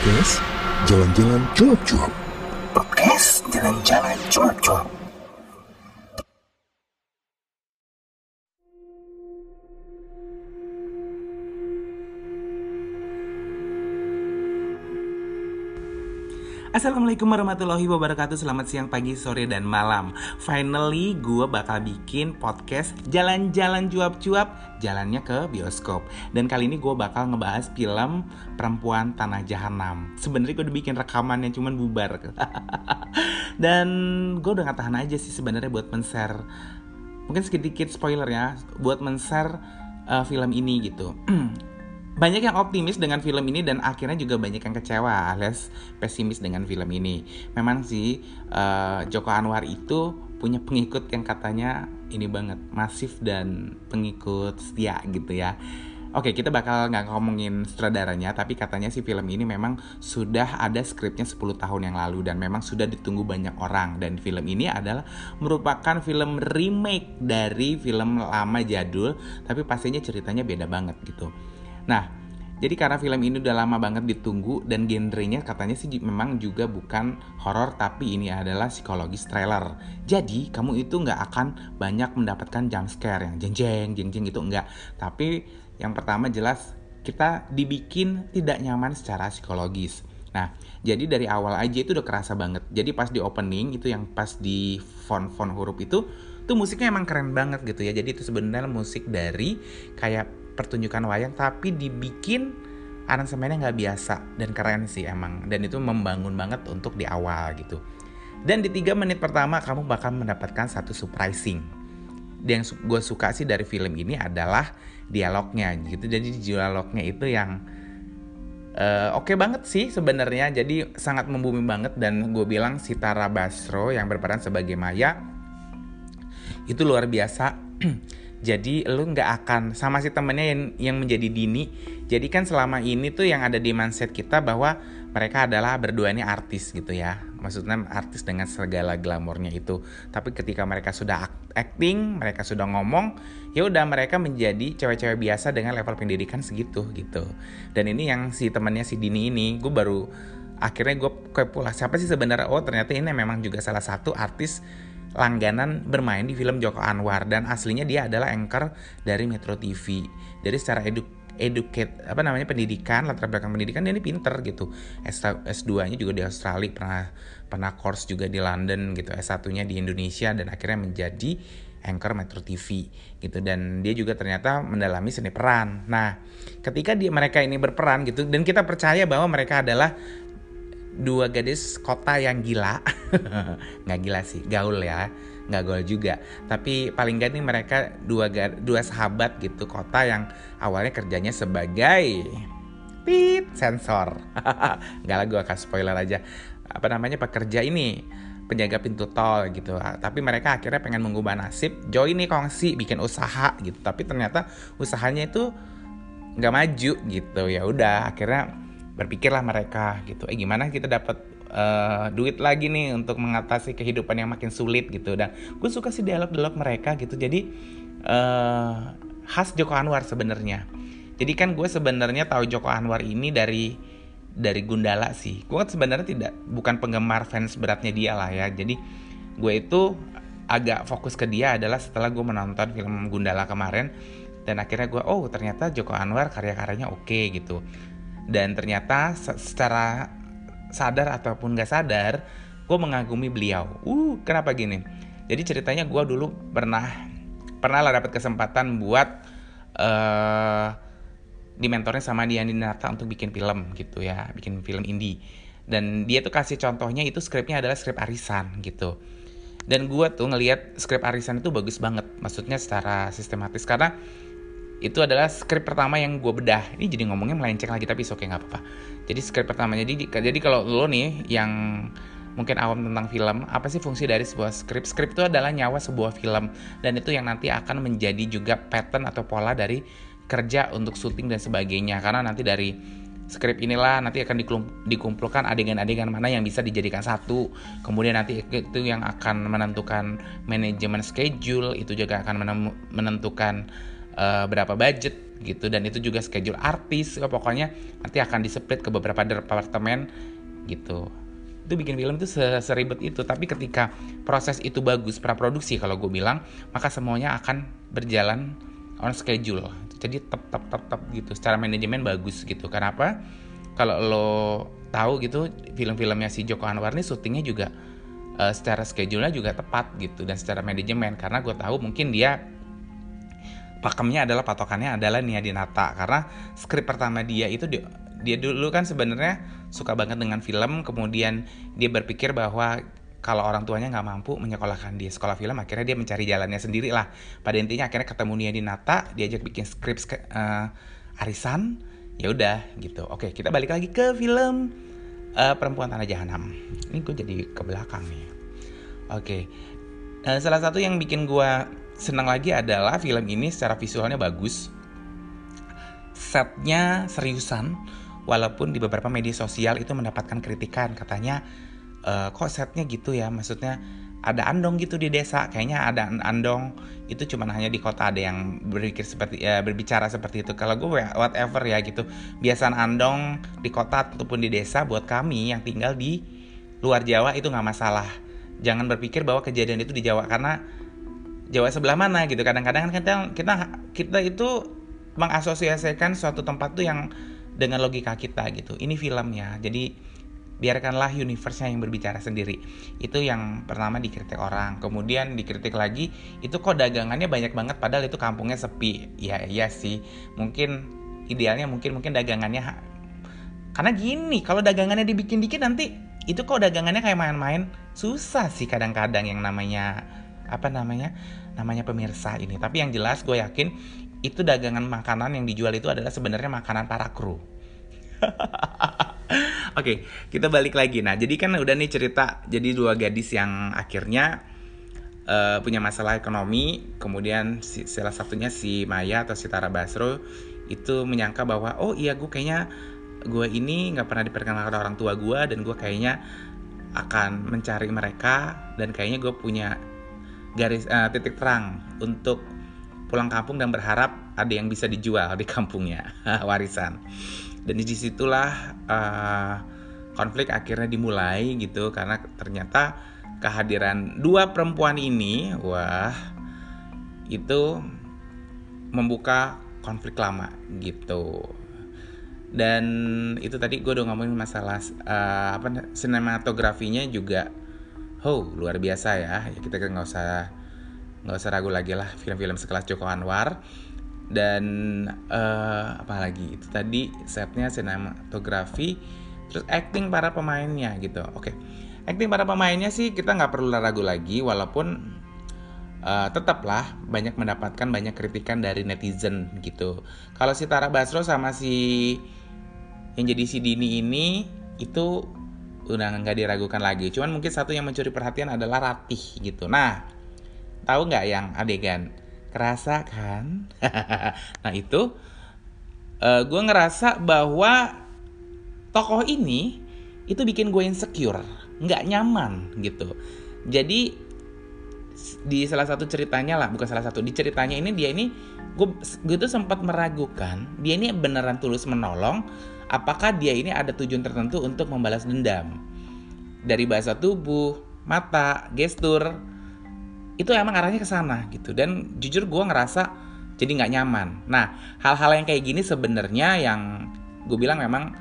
Podcast Jalan-Jalan Cuap-Cuap. Podcast Jalan-Jalan Cuap-Cuap Assalamualaikum warahmatullahi wabarakatuh. Selamat siang, pagi, sore, dan malam. Finally gue bakal bikin podcast Jalan-jalan cuap-cuap Jalannya ke bioskop. Dan kali ini gue bakal ngebahas film Perempuan Tanah Jahanam. Sebenarnya gue udah bikin rekaman yang cuman bubar. Dan gue udah gak tahan aja sih sebenarnya buat men-share. Mungkin sedikit spoiler ya Buat men-share uh, film ini gitu banyak yang optimis dengan film ini dan akhirnya juga banyak yang kecewa alias pesimis dengan film ini. Memang sih uh, Joko Anwar itu punya pengikut yang katanya ini banget masif dan pengikut setia gitu ya. Oke, kita bakal nggak ngomongin sutradaranya, tapi katanya sih film ini memang sudah ada skripnya 10 tahun yang lalu dan memang sudah ditunggu banyak orang dan film ini adalah merupakan film remake dari film lama jadul, tapi pastinya ceritanya beda banget gitu. Nah, jadi karena film ini udah lama banget ditunggu dan genrenya katanya sih memang juga bukan horor tapi ini adalah psikologis thriller. Jadi kamu itu nggak akan banyak mendapatkan jump scare yang jeng jeng jeng jeng gitu enggak. Tapi yang pertama jelas kita dibikin tidak nyaman secara psikologis. Nah, jadi dari awal aja itu udah kerasa banget. Jadi pas di opening itu yang pas di font-font huruf itu tuh musiknya emang keren banget gitu ya. Jadi itu sebenarnya musik dari kayak pertunjukan wayang tapi dibikin aransemennya nggak biasa. Dan keren sih emang. Dan itu membangun banget untuk di awal gitu. Dan di tiga menit pertama kamu bakal mendapatkan satu surprising. Yang gue suka sih dari film ini adalah dialognya gitu. Jadi dialognya itu yang uh, oke okay banget sih sebenarnya. Jadi sangat membumi banget. Dan gue bilang si Tara Basro yang berperan sebagai Maya itu luar biasa jadi lu nggak akan sama si temennya yang, yang menjadi Dini. Jadi kan selama ini tuh yang ada di mindset kita bahwa mereka adalah berdua ini artis gitu ya. Maksudnya artis dengan segala glamornya itu. Tapi ketika mereka sudah acting mereka sudah ngomong ya udah mereka menjadi cewek-cewek biasa dengan level pendidikan segitu gitu. Dan ini yang si temennya si Dini ini gue baru akhirnya gue kayak pula siapa sih sebenarnya? Oh ternyata ini memang juga salah satu artis langganan bermain di film Joko Anwar dan aslinya dia adalah anchor dari Metro TV. Dari secara edu educate apa namanya pendidikan latar belakang pendidikan dia ini pinter gitu S2-nya juga di Australia pernah pernah course juga di London gitu S1-nya di Indonesia dan akhirnya menjadi anchor Metro TV gitu dan dia juga ternyata mendalami seni peran. Nah, ketika dia mereka ini berperan gitu dan kita percaya bahwa mereka adalah dua gadis kota yang gila. Nggak gila sih gaul ya. Nggak gaul juga. Tapi paling gak nih mereka dua dua sahabat gitu kota yang awalnya kerjanya sebagai pit sensor. Nggak lah gue akan spoiler aja. Apa namanya pekerja ini penjaga pintu tol gitu. Tapi mereka akhirnya pengen mengubah nasib join nih kongsi bikin usaha gitu. Tapi ternyata usahanya itu nggak maju gitu. Ya udah akhirnya berpikirlah mereka gitu. Eh gimana kita dapat uh, duit lagi nih untuk mengatasi kehidupan yang makin sulit gitu. Dan gue suka sih dialog-dialog mereka gitu. Jadi uh, khas Joko Anwar sebenarnya. Jadi kan gue sebenarnya tahu Joko Anwar ini dari dari Gundala sih. Gue kan sebenarnya tidak bukan penggemar fans beratnya dia lah ya. Jadi gue itu agak fokus ke dia adalah setelah gue menonton film Gundala kemarin. Dan akhirnya gue oh ternyata Joko Anwar karya-karyanya oke okay, gitu dan ternyata secara sadar ataupun gak sadar gue mengagumi beliau. Uh kenapa gini? Jadi ceritanya gue dulu pernah pernah lah dapat kesempatan buat uh, dimentornya sama Dian Dinata untuk bikin film gitu ya bikin film indie. Dan dia tuh kasih contohnya itu skripnya adalah skrip arisan gitu. Dan gue tuh ngelihat skrip arisan itu bagus banget maksudnya secara sistematis. Karena itu adalah skrip pertama yang gue bedah. Ini jadi ngomongnya melenceng lagi tapi oke okay, nggak apa-apa. Jadi skrip pertamanya jadi jadi kalau lo nih yang mungkin awam tentang film apa sih fungsi dari sebuah skrip? Skrip itu adalah nyawa sebuah film dan itu yang nanti akan menjadi juga pattern atau pola dari kerja untuk syuting dan sebagainya. Karena nanti dari skrip inilah nanti akan dikumpulkan adegan-adegan mana yang bisa dijadikan satu. Kemudian nanti itu yang akan menentukan manajemen schedule itu juga akan menentukan uh, berapa budget gitu dan itu juga schedule artis pokoknya nanti akan diseplit ke beberapa departemen gitu. Itu bikin film itu seribet itu tapi ketika proses itu bagus praproduksi kalau gue bilang maka semuanya akan berjalan on schedule. Jadi tep tep tep tep gitu. Secara manajemen bagus gitu. Kenapa? Kalau lo tahu gitu film-filmnya si Joko Anwar ini syutingnya juga uh, secara schedule-nya juga tepat gitu dan secara manajemen. Karena gue tahu mungkin dia pakemnya adalah patokannya adalah Nia Dinata. Karena skrip pertama dia itu dia, dia dulu kan sebenarnya suka banget dengan film. Kemudian dia berpikir bahwa kalau orang tuanya nggak mampu menyekolahkan dia sekolah film akhirnya dia mencari jalannya sendiri lah pada intinya akhirnya ketemu Nia Dinata diajak bikin skrip uh, arisan. Ya udah gitu. Oke kita balik lagi ke film uh, perempuan tanah jahanam. Ini gue jadi ke belakang nih. Oke. Uh, salah satu yang bikin gue senang lagi adalah film ini secara visualnya bagus. Setnya seriusan walaupun di beberapa media sosial itu mendapatkan kritikan. Katanya e, kok setnya gitu ya? Maksudnya ada andong gitu di desa. Kayaknya ada andong. Itu cuma hanya di kota ada yang berpikir seperti ya, berbicara seperti itu. Kalau gue whatever ya gitu. Biasaan andong di kota ataupun di desa buat kami yang tinggal di luar Jawa itu nggak masalah. Jangan berpikir bahwa kejadian itu di Jawa. Karena Jawa sebelah mana gitu kadang-kadang kan kita kita kita itu mengasosiasikan suatu tempat tuh yang dengan logika kita gitu. Ini filmnya. Jadi biarkanlah universe-nya yang berbicara sendiri. Itu yang pertama dikritik orang. Kemudian dikritik lagi, itu kok dagangannya banyak banget padahal itu kampungnya sepi. Ya iya sih. Mungkin idealnya mungkin mungkin dagangannya karena gini, kalau dagangannya dibikin dikit nanti itu kok dagangannya kayak main-main. Susah sih kadang-kadang yang namanya apa namanya? Namanya pemirsa ini. Tapi yang jelas gue yakin itu dagangan makanan yang dijual itu adalah sebenarnya makanan para kru. Oke, okay, kita balik lagi. Nah, jadi kan udah nih cerita jadi dua gadis yang akhirnya uh, punya masalah ekonomi, kemudian si, salah satunya si Maya atau si Tara Basro itu menyangka bahwa oh iya gue kayaknya gue ini nggak pernah diperkenalkan orang tua gue dan gue kayaknya akan mencari mereka dan kayaknya gue punya garis uh, titik terang untuk pulang kampung dan berharap ada yang bisa dijual di kampungnya. Warisan. Dan di situlah uh, konflik akhirnya dimulai gitu karena ternyata kehadiran dua perempuan ini wah itu membuka konflik lama gitu. Dan itu tadi gue udah ngomongin masalah uh, apa sinematografinya juga oh luar biasa ya, ya kita kan nggak usah nggak usah ragu lagi lah film-film sekelas Joko Anwar. Dan uh, apa lagi? Itu tadi setnya sinematografi terus acting para pemainnya gitu. Oke okay. acting para pemainnya sih kita nggak perlu ragu lagi walaupun uh, tetaplah banyak mendapatkan banyak kritikan dari netizen gitu. Kalau si Tara Basro sama si yang jadi si Dini ini itu udah nggak diragukan lagi cuman mungkin satu yang mencuri perhatian adalah Ratih gitu nah Tahu nggak yang adegan? Kerasa kan? nah itu uh, eh, gue ngerasa bahwa tokoh ini itu bikin gue insecure, nggak nyaman gitu. Jadi di salah satu ceritanya lah, bukan salah satu di ceritanya ini dia ini gue gue tuh sempat meragukan dia ini beneran tulus menolong, apakah dia ini ada tujuan tertentu untuk membalas dendam? Dari bahasa tubuh, mata, gestur, itu emang arahnya ke sana gitu. Dan jujur gue ngerasa jadi nggak nyaman. Nah hal-hal yang kayak gini sebenarnya yang gue bilang memang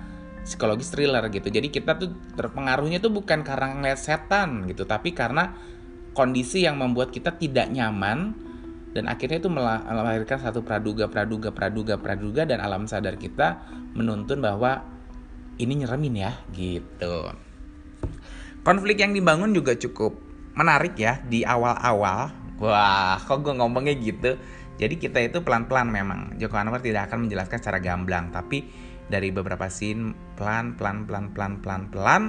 psikologis thriller gitu. Jadi kita tuh terpengaruhnya tuh bukan karena ngeliat setan gitu tapi karena kondisi yang membuat kita tidak nyaman dan akhirnya itu melahirkan satu praduga praduga praduga praduga dan alam sadar kita menuntun bahwa ini nyeremin ya gitu konflik yang dibangun juga cukup menarik ya di awal-awal. Wah, kok gue ngomongnya gitu. Jadi kita itu pelan-pelan memang. Joko Anwar tidak akan menjelaskan secara gamblang, tapi dari beberapa scene pelan pelan pelan pelan pelan pelan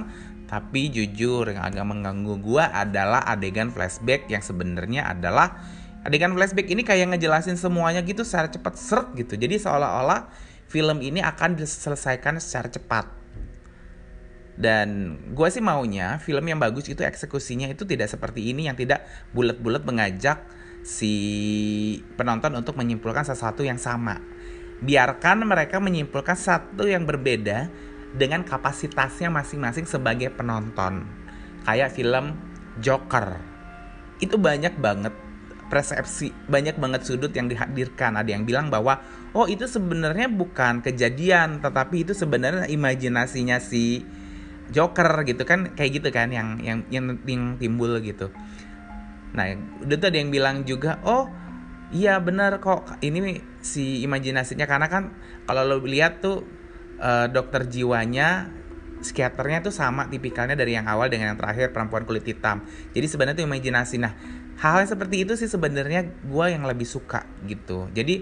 tapi jujur yang agak mengganggu gue adalah adegan flashback yang sebenarnya adalah adegan flashback ini kayak ngejelasin semuanya gitu secara cepat seret gitu jadi seolah-olah film ini akan diselesaikan secara cepat dan gue sih maunya film yang bagus itu eksekusinya itu tidak seperti ini yang tidak bulat-bulat mengajak si penonton untuk menyimpulkan sesuatu yang sama. Biarkan mereka menyimpulkan satu yang berbeda dengan kapasitasnya masing-masing sebagai penonton. Kayak film Joker. Itu banyak banget persepsi, banyak banget sudut yang dihadirkan. Ada yang bilang bahwa oh itu sebenarnya bukan kejadian, tetapi itu sebenarnya imajinasinya si Joker gitu kan kayak gitu kan yang yang yang, yang timbul gitu. Nah, udah tuh ada yang bilang juga, oh iya benar kok ini si imajinasinya karena kan kalau lo lihat tuh uh, dokter jiwanya psikiaternya tuh sama tipikalnya dari yang awal dengan yang terakhir perempuan kulit hitam. Jadi sebenarnya tuh imajinasi. Nah, hal yang seperti itu sih sebenarnya gue yang lebih suka gitu. Jadi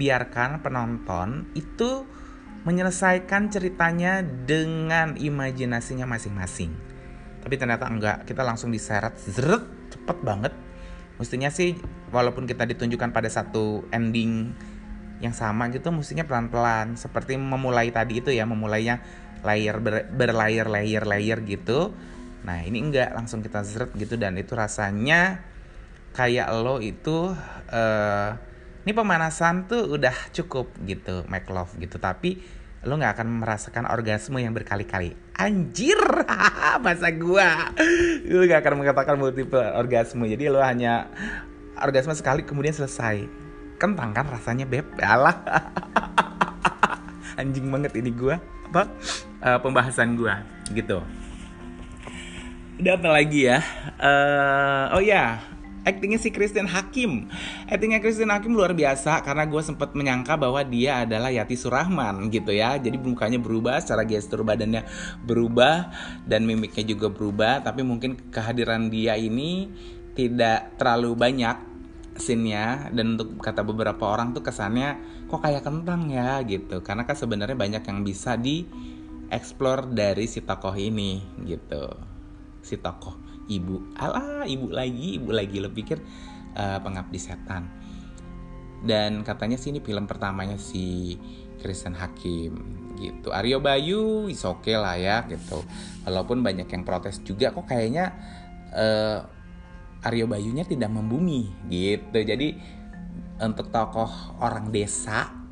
biarkan penonton itu menyelesaikan ceritanya dengan imajinasinya masing-masing. Tapi ternyata enggak, kita langsung diseret zeret cepet banget. Mestinya sih walaupun kita ditunjukkan pada satu ending yang sama gitu mestinya pelan-pelan. Seperti memulai tadi itu ya memulainya layer ber, berlayer layer layer gitu. Nah ini enggak. Langsung kita zret gitu dan itu rasanya kayak lo itu uh, ini pemanasan tuh udah cukup gitu make love gitu. Tapi lo nggak akan merasakan orgasme yang berkali-kali. Anjir masa gua? Lo nggak akan mengatakan multiple orgasme. Jadi lo hanya orgasme sekali kemudian selesai. Kentang kan rasanya beb. Alah. Anjing banget ini gua. Apa? Uh, pembahasan gua gitu. Udah apa lagi ya? Uh, oh ya actingnya si Christian Hakim. Actingnya Christian Hakim luar biasa karena gue sempat menyangka bahwa dia adalah Yati Surahman gitu ya. Jadi mukanya berubah, secara gestur badannya berubah dan mimiknya juga berubah. Tapi mungkin kehadiran dia ini tidak terlalu banyak scene-nya dan untuk kata beberapa orang tuh kesannya kok kayak kentang ya gitu. Karena kan sebenarnya banyak yang bisa di explore dari si tokoh ini gitu. Si tokoh ibu alah ibu lagi ibu lagi. Lo pikir uh, pengabdi setan. Dan katanya sih ini film pertamanya si Kristen Hakim gitu. Aryo Bayu is oke okay lah ya gitu. Walaupun banyak yang protes juga kok kayaknya uh, Aryo Bayunya tidak membumi gitu. Jadi untuk tokoh orang desa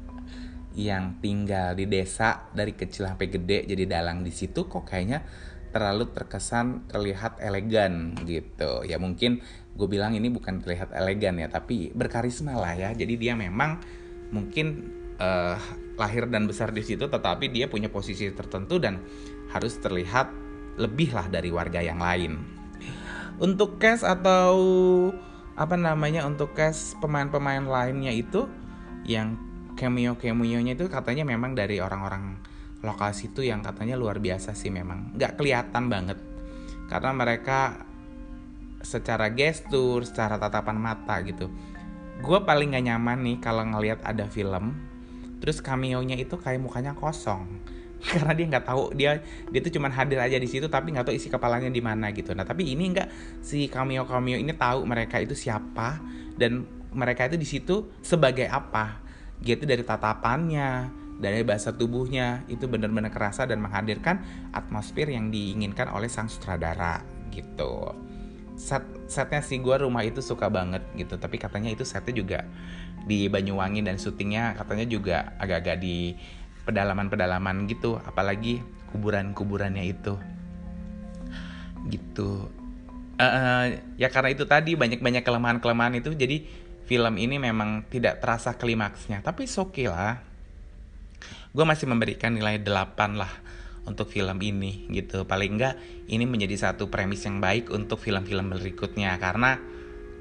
yang tinggal di desa dari kecil sampai gede jadi dalang di situ kok kayaknya terlalu terkesan terlihat elegan gitu. Ya mungkin gue bilang ini bukan terlihat elegan ya tapi berkarisma lah ya. Jadi dia memang mungkin uh, lahir dan besar di situ tetapi dia punya posisi tertentu dan harus terlihat lebih lah dari warga yang lain. Untuk cast atau apa namanya untuk cast pemain-pemain lainnya itu yang cameo cameo-nya itu katanya memang dari orang-orang lokasi itu yang katanya luar biasa sih memang. Nggak kelihatan banget. Karena mereka secara gestur secara tatapan mata gitu. Gue paling gak nyaman nih kalau ngelihat ada film terus cameo-nya itu kayak mukanya kosong. Karena dia nggak tahu dia dia tuh cuman hadir aja di situ tapi nggak tahu isi kepalanya di mana gitu. Nah tapi ini nggak si cameo cameo ini tahu mereka itu siapa dan mereka itu di situ sebagai apa. Gitu dari tatapannya dari bahasa tubuhnya. Itu benar-benar kerasa dan menghadirkan atmosfer yang diinginkan oleh sang sutradara gitu. Set setnya sih gue rumah itu suka banget gitu, tapi katanya itu setnya juga di Banyuwangi dan syutingnya katanya juga agak-agak di pedalaman-pedalaman gitu, apalagi kuburan-kuburannya itu. Gitu. Uh, ya karena itu tadi banyak-banyak kelemahan-kelemahan itu. Jadi film ini memang tidak terasa klimaksnya. Tapi oke okay lah gue masih memberikan nilai 8 lah untuk film ini gitu. Paling enggak ini menjadi satu premis yang baik untuk film-film berikutnya karena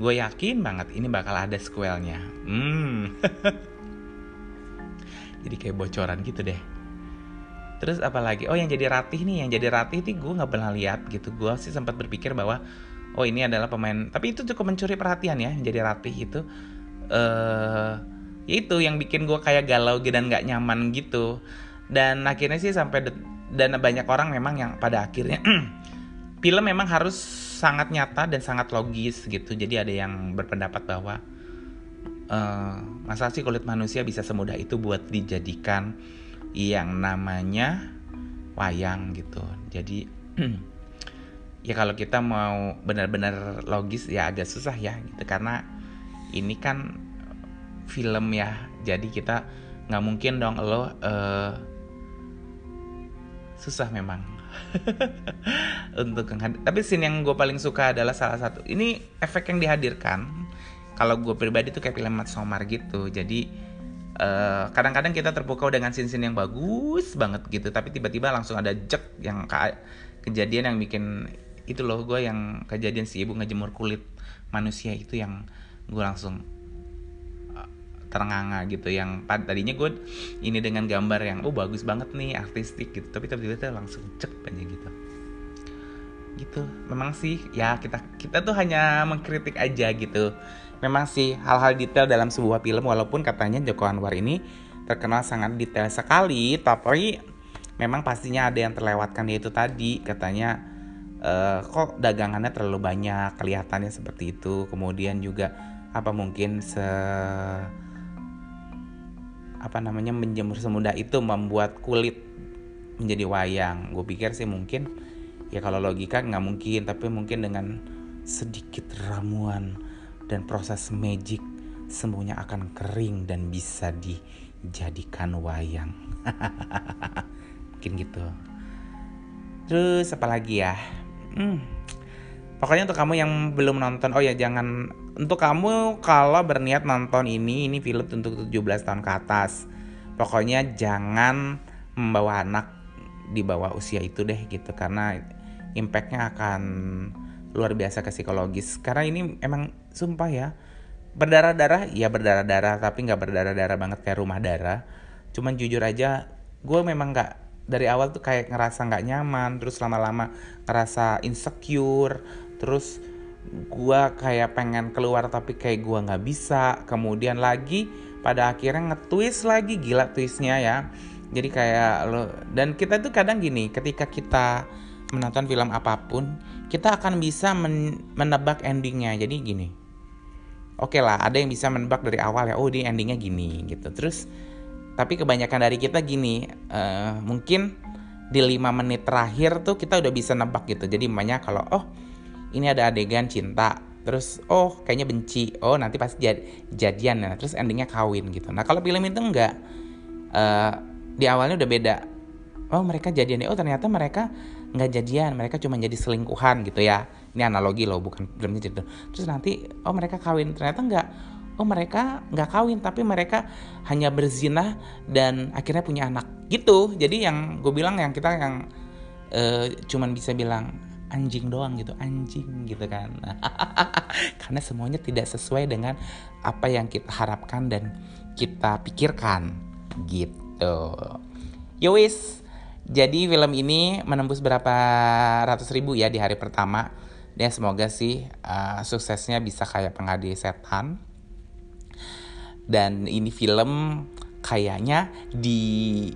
gue yakin banget ini bakal ada sequelnya. Hmm. Jadi kayak bocoran gitu deh. Terus apalagi? Oh yang jadi Ratih nih yang jadi Ratih itu gue nggak pernah lihat gitu. Gue sih sempat berpikir bahwa oh ini adalah pemain tapi itu cukup mencuri perhatian ya yang jadi Ratih itu. Uh, itu yang bikin gue kayak galau dan nggak nyaman gitu. Dan akhirnya sih sampai dan banyak orang memang yang pada akhirnya film memang harus sangat nyata dan sangat logis gitu. Jadi ada yang berpendapat bahwa uh, masa sih kulit manusia bisa semudah itu buat dijadikan yang namanya wayang gitu. Jadi ya kalau kita mau benar-benar logis ya agak susah ya gitu. Karena ini kan film ya. Jadi kita nggak mungkin dong lo uh, susah memang untuk tapi scene yang gue paling suka adalah salah satu ini efek yang dihadirkan. Kalau gue pribadi tuh kayak film Somar gitu. Jadi eh, kadang-kadang kita terpukau dengan scene-scene yang bagus banget gitu tapi tiba-tiba langsung ada jek yang kejadian yang bikin itu loh gue yang kejadian si ibu ngejemur kulit manusia itu yang gue langsung terenganga gitu yang tadinya gue ini dengan gambar yang oh bagus banget nih artistik gitu. Tapi tiba-tiba langsung cek aja gitu. Gitu. Memang sih ya kita kita tuh hanya mengkritik aja gitu. Memang sih hal-hal detail dalam sebuah film walaupun katanya Joko Anwar ini terkenal sangat detail sekali tapi memang pastinya ada yang terlewatkan yaitu tadi. Katanya uh, kok dagangannya terlalu banyak kelihatannya seperti itu. Kemudian juga apa mungkin se apa namanya menjemur semudah itu membuat kulit menjadi wayang gue pikir sih mungkin ya kalau logika nggak mungkin tapi mungkin dengan sedikit ramuan dan proses magic semuanya akan kering dan bisa dijadikan wayang. Mungkin gitu. Terus apa lagi ya? Hmm. Pokoknya untuk kamu yang belum nonton, oh ya jangan untuk kamu kalau berniat nonton ini, ini film untuk 17 tahun ke atas. Pokoknya jangan membawa anak di bawah usia itu deh gitu. Karena impactnya akan luar biasa ke psikologis. Karena ini emang sumpah ya berdarah-darah ya berdarah-darah tapi nggak berdarah-darah banget kayak rumah darah. Cuman jujur aja gue memang nggak dari awal tuh kayak ngerasa nggak nyaman terus lama-lama ngerasa insecure terus gue kayak pengen keluar tapi kayak gue nggak bisa. Kemudian lagi pada akhirnya nge-twist lagi gila twistnya ya. Jadi kayak lo dan kita tuh kadang gini ketika kita menonton film apa pun kita akan bisa men menebak endingnya. Jadi gini oke okay lah ada yang bisa menebak dari awal ya oh di endingnya gini gitu. Terus tapi kebanyakan dari kita gini uh, mungkin di lima menit terakhir tuh kita udah bisa nebak gitu. Jadi banyak kalau oh ini ada adegan cinta terus oh kayaknya benci. Oh nanti pasti jad jadian. Nah terus endingnya kawin gitu. Nah kalau film itu enggak. Uh, di awalnya udah beda. Oh mereka jadian. Oh ternyata mereka nggak jadian. Mereka cuma jadi selingkuhan gitu ya. Ini analogi loh bukan filmnya gitu terus nanti oh mereka kawin. Ternyata nggak oh mereka nggak kawin tapi mereka hanya berzina dan akhirnya punya anak. Gitu. Jadi yang gue bilang yang kita yang uh, cuman bisa bilang anjing doang gitu anjing gitu kan karena semuanya tidak sesuai dengan apa yang kita harapkan dan kita pikirkan gitu Yowis jadi film ini menembus berapa ratus ribu ya di hari pertama. Dan semoga sih uh, suksesnya bisa kayak pengadi setan. Dan ini film kayaknya di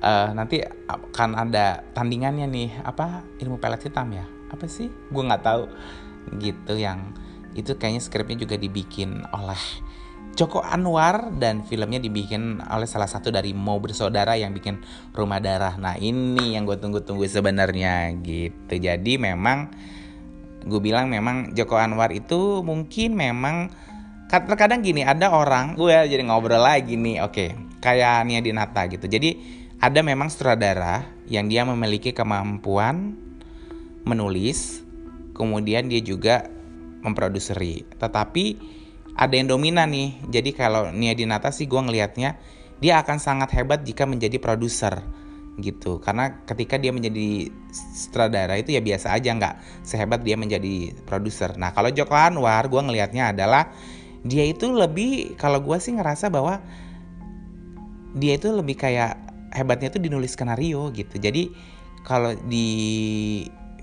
uh, nanti akan ada tandingannya nih. Apa? Ilmu pelet hitam ya? Apa sih? Gue nggak tahu. Gitu yang itu kayaknya skripnya juga dibikin oleh Joko Anwar dan filmnya dibikin oleh salah satu dari Mau Bersaudara yang bikin Rumah Darah. Nah ini yang gue tunggu-tunggu sebenarnya gitu. Jadi memang gue bilang memang Joko Anwar itu mungkin memang terkadang gini ada orang gue jadi ngobrol lagi nih oke okay, kayak Nia Dinata gitu. Jadi ada memang sutradara yang dia memiliki kemampuan menulis kemudian dia juga memproduseri. Tetapi ada yang dominan nih. Jadi kalau Nia Dinata sih gue ngelihatnya dia akan sangat hebat jika menjadi produser gitu. Karena ketika dia menjadi sutradara itu ya biasa aja nggak sehebat dia menjadi produser. Nah kalau Joko Anwar gue ngelihatnya adalah dia itu lebih kalau gue sih ngerasa bahwa dia itu lebih kayak hebatnya tuh dinulis skenario gitu. Jadi kalau di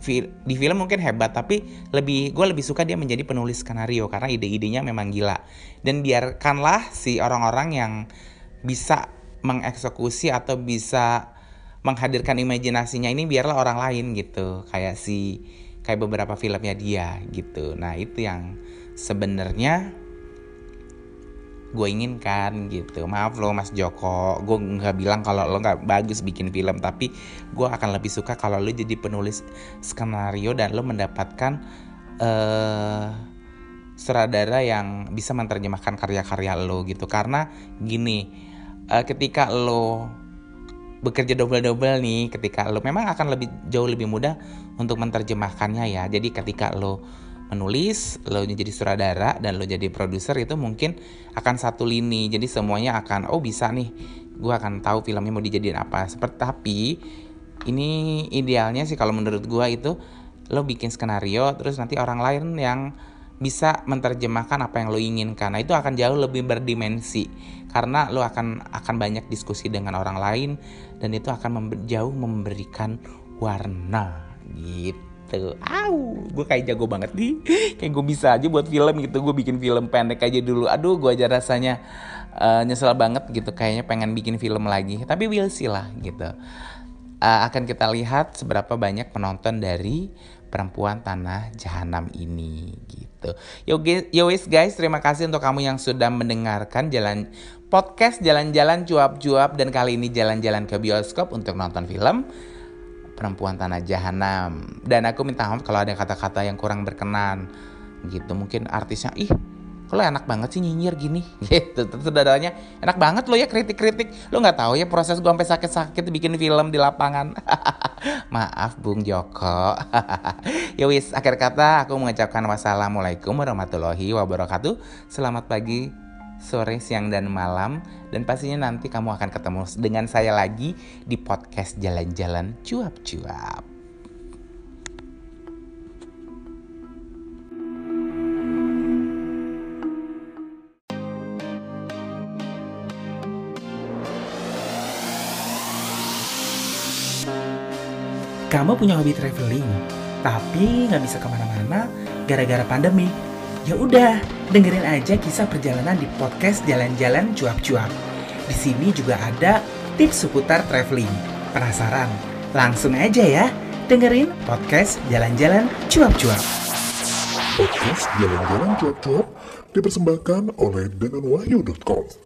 di film mungkin hebat tapi lebih gue lebih suka dia menjadi penulis skenario karena ide-idenya memang gila. Dan biarkanlah si orang-orang yang bisa mengeksekusi atau bisa menghadirkan imajinasinya ini biarlah orang lain gitu. Kayak si kayak beberapa filmnya dia gitu. Nah itu yang sebenarnya gue inginkan gitu. Maaf lo mas Joko. Gue nggak bilang kalau lo nggak bagus bikin film tapi gue akan lebih suka kalau lo jadi penulis skenario dan lo mendapatkan uh, sutradara yang bisa menerjemahkan karya-karya lo gitu. Karena gini uh, ketika lo bekerja double-double nih ketika lo memang akan lebih jauh lebih mudah untuk menerjemahkannya ya. Jadi ketika lo menulis, lo jadi sutradara dan lo jadi produser itu mungkin akan satu lini. Jadi semuanya akan oh bisa nih, gue akan tahu filmnya mau dijadiin apa. Seperti tapi ini idealnya sih kalau menurut gue itu lo bikin skenario terus nanti orang lain yang bisa menerjemahkan apa yang lo inginkan. Nah, itu akan jauh lebih berdimensi karena lo akan akan banyak diskusi dengan orang lain dan itu akan member, jauh memberikan warna gitu gitu. Au, gue kayak jago banget nih Kayak gue bisa aja buat film gitu. Gue bikin film pendek aja dulu. Aduh gue aja rasanya uh, nyesel banget gitu. Kayaknya pengen bikin film lagi. Tapi will see lah gitu. Uh, Akan kita lihat seberapa banyak penonton dari perempuan tanah jahanam ini gitu. Yo, yo wis guys, terima kasih untuk kamu yang sudah mendengarkan jalan podcast jalan-jalan cuap-cuap. Dan kali ini jalan-jalan ke bioskop untuk nonton film perempuan tanah jahanam. Dan aku minta maaf kalau ada kata-kata yang kurang berkenan. Gitu mungkin artisnya ih kalau enak banget sih nyinyir gini? Gitu terus saudaranya enak banget lo ya kritik-kritik. Lo nggak tahu ya proses gue sampai sakit-sakit bikin film di lapangan. Maaf Bung Joko. Ya wis akhir kata aku mengucapkan wassalamualaikum warahmatullahi wabarakatuh. Selamat pagi sore, siang, dan malam. Dan pastinya nanti kamu akan ketemu dengan saya lagi di podcast Jalan-Jalan Cuap-Cuap. Kamu punya hobi traveling, tapi nggak bisa ke mana-mana gara-gara pandemi Ya udah, dengerin aja kisah perjalanan di podcast Jalan-Jalan Cuap-Cuap. Di sini juga ada tips seputar traveling. Penasaran? Langsung aja ya, dengerin podcast Jalan-Jalan Cuap-Cuap. Podcast Jalan-Jalan Cuap-Cuap dipersembahkan oleh denganwahyu.com.